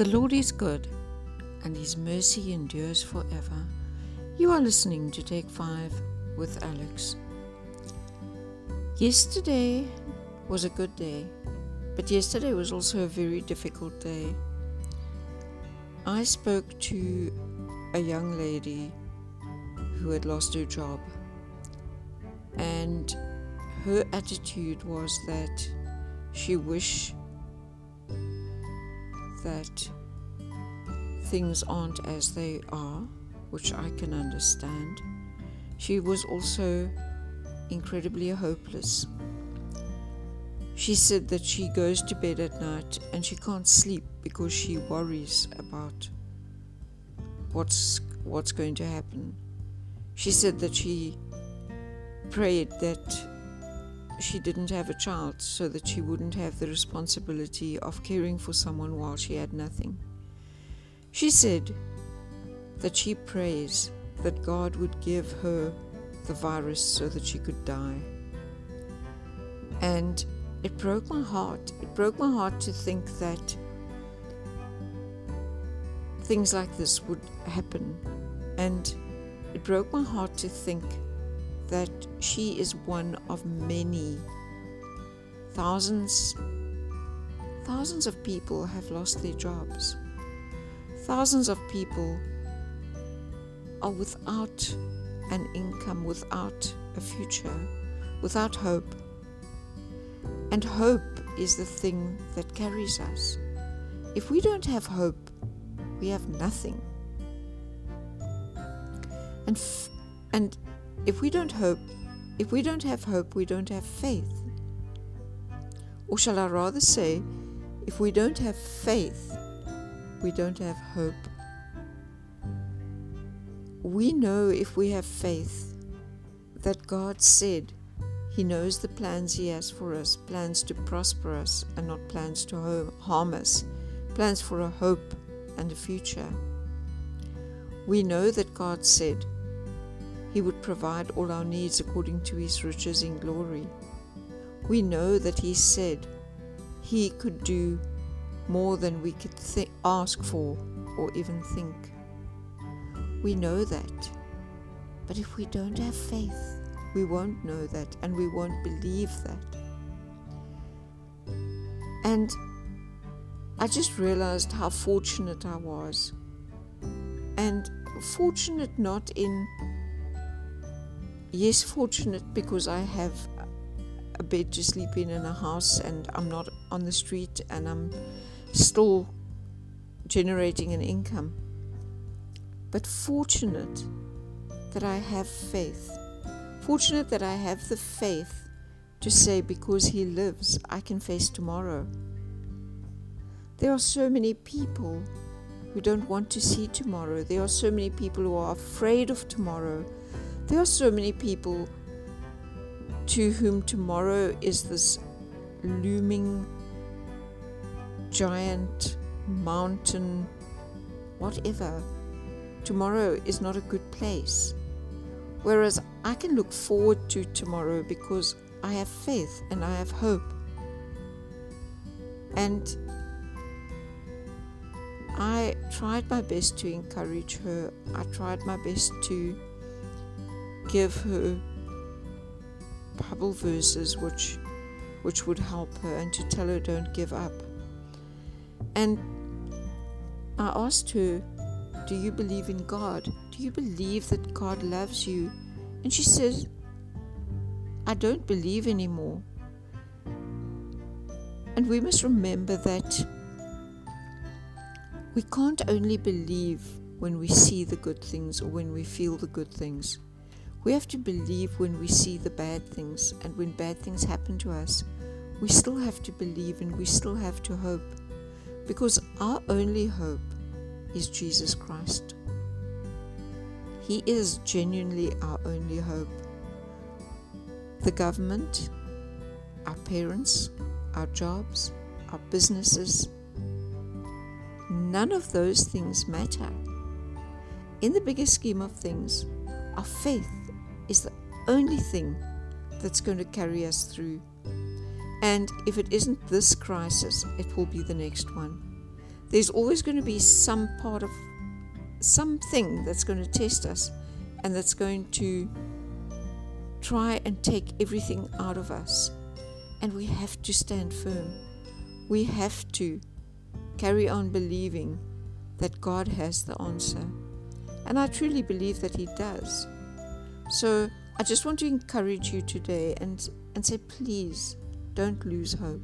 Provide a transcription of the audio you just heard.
The Lord is good, and His mercy endures forever. You are listening to Take 5 with Alex. Yesterday was a good day, but yesterday was also a very difficult day. I spoke to a young lady who had lost her job, and her attitude was that she wished that things aren't as they are, which I can understand. She was also incredibly hopeless. She said that she goes to bed at night and she can't sleep because she worries about what's what's going to happen. She said that she prayed that she didn't have a child so that she wouldn't have the responsibility of caring for someone while she had nothing. She said that she prays that God would give her the virus so that she could die. And it broke my heart. It broke my heart to think that things like this would happen. And it broke my heart to think that she is one of many. Thousands thousands of people have lost their jobs. Thousands of people are without an income without a future without hope. And hope is the thing that carries us. If we don't have hope we have nothing. And f- and if we don't hope, if we don't have hope, we don't have faith. Or shall I rather say, if we don't have faith, we don't have hope. We know if we have faith that God said He knows the plans He has for us plans to prosper us and not plans to harm us, plans for a hope and a future. We know that God said he would provide all our needs according to His riches in glory. We know that He said He could do more than we could th- ask for or even think. We know that. But if we don't have faith, we won't know that and we won't believe that. And I just realized how fortunate I was. And fortunate not in yes, fortunate because I have a bed to sleep in in a house and I'm not on the street and I'm still generating an income. But fortunate that I have faith. Fortunate that I have the faith to say, because He lives, I can face tomorrow. There are so many people who don't want to see tomorrow. There are so many people who are afraid of tomorrow there are so many people to whom tomorrow is this looming giant mountain, whatever. Tomorrow is not a good place. Whereas I can look forward to tomorrow because I have faith and I have hope. And I tried my best to encourage her. I tried my best to give her Bible verses which which would help her and to tell her don't give up. And I asked her, Do you believe in God? Do you believe that God loves you? And she says, I don't believe anymore. And we must remember that we can't only believe when we see the good things or when we feel the good things. We have to believe when we see the bad things, and when bad things happen to us, we still have to believe and we still have to hope. Because our only hope is Jesus Christ. He is genuinely our only hope. The government, our parents, our jobs, our businesses, none of those things matter. In the bigger scheme of things, our faith is the only thing that's going to carry us through. And if it isn't this crisis, it will be the next one. there's always going to be some part of something that's going to test us and that's going to try and take everything out of us. And we have to stand firm. We have to carry on believing that God has the answer. And I truly believe that He does. So I just want to encourage you today and, and say, please don't lose hope.